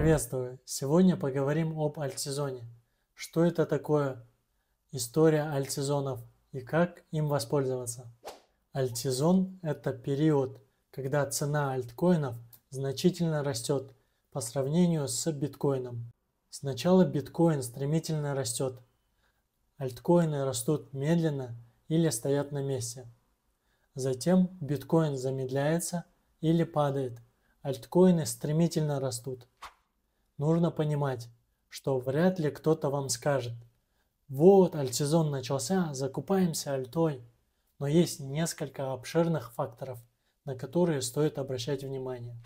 Приветствую! Сегодня поговорим об альтсезоне. Что это такое? История альтсезонов и как им воспользоваться. Альтсезон – это период, когда цена альткоинов значительно растет по сравнению с биткоином. Сначала биткоин стремительно растет, альткоины растут медленно или стоят на месте. Затем биткоин замедляется или падает, альткоины стремительно растут. Нужно понимать, что вряд ли кто-то вам скажет, вот альтсезон начался, закупаемся альтой. Но есть несколько обширных факторов, на которые стоит обращать внимание.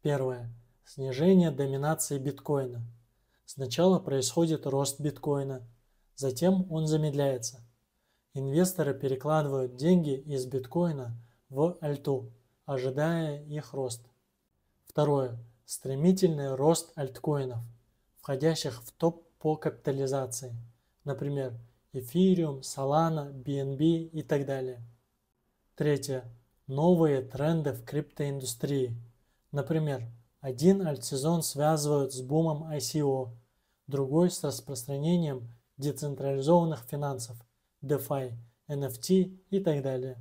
Первое. Снижение доминации биткоина – Сначала происходит рост биткоина, затем он замедляется. Инвесторы перекладывают деньги из биткоина в альту, ожидая их рост. Второе. Стремительный рост альткоинов, входящих в топ по капитализации, например, Ethereum, Solana, BNB и так далее. Третье. Новые тренды в криптоиндустрии. Например, один альтсезон связывают с бумом ICO, другой с распространением децентрализованных финансов, DeFi, NFT и так далее.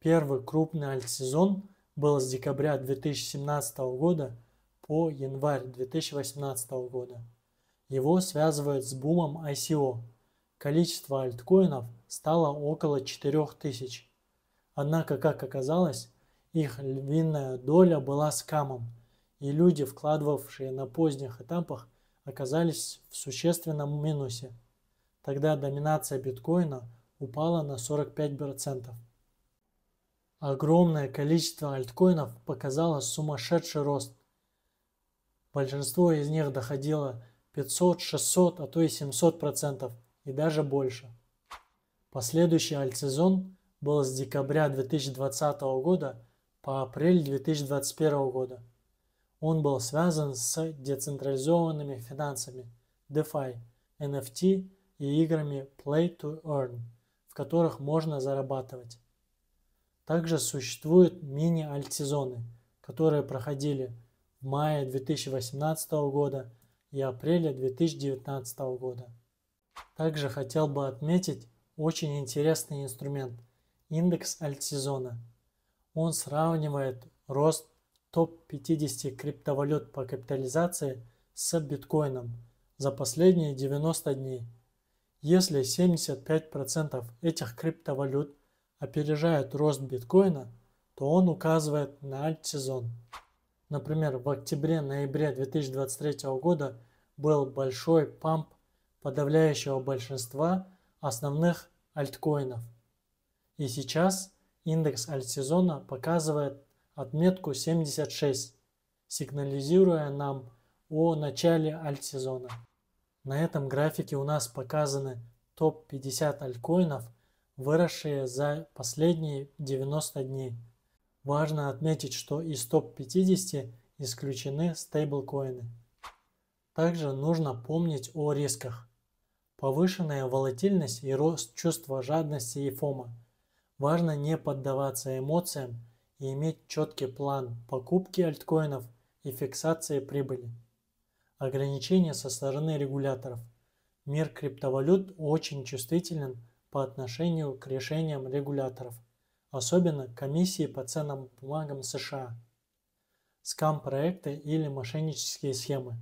Первый крупный альтсезон был с декабря 2017 года по январь 2018 года. Его связывают с бумом ICO. Количество альткоинов стало около 4000. Однако, как оказалось, их львиная доля была скамом, и люди, вкладывавшие на поздних этапах, оказались в существенном минусе. Тогда доминация биткоина упала на 45%. Огромное количество альткоинов показало сумасшедший рост. Большинство из них доходило 500, 600, а то и 700% и даже больше. Последующий альтсезон был с декабря 2020 года по апрель 2021 года. Он был связан с децентрализованными финансами, DeFi, NFT и играми Play to Earn, в которых можно зарабатывать. Также существуют мини-альтсезоны, которые проходили в мае 2018 года и апреле 2019 года. Также хотел бы отметить очень интересный инструмент – индекс альтсезона – он сравнивает рост топ-50 криптовалют по капитализации с биткоином за последние 90 дней. Если 75% этих криптовалют опережают рост биткоина, то он указывает на альт-сезон. Например, в октябре-ноябре 2023 года был большой памп подавляющего большинства основных альткоинов. И сейчас Индекс альтсезона показывает отметку 76, сигнализируя нам о начале альтсезона. На этом графике у нас показаны топ-50 альткоинов, выросшие за последние 90 дней. Важно отметить, что из топ-50 исключены стейблкоины. Также нужно помнить о рисках. Повышенная волатильность и рост чувства жадности и фома – Важно не поддаваться эмоциям и иметь четкий план покупки альткоинов и фиксации прибыли. Ограничения со стороны регуляторов. Мир криптовалют очень чувствителен по отношению к решениям регуляторов, особенно комиссии по ценным бумагам США. Скам-проекты или мошеннические схемы.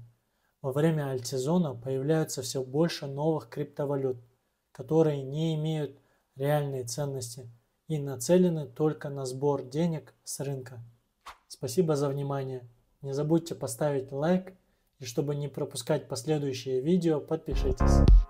Во время альтсезона появляются все больше новых криптовалют, которые не имеют реальной ценности – и нацелены только на сбор денег с рынка. Спасибо за внимание. Не забудьте поставить лайк и чтобы не пропускать последующие видео, подпишитесь.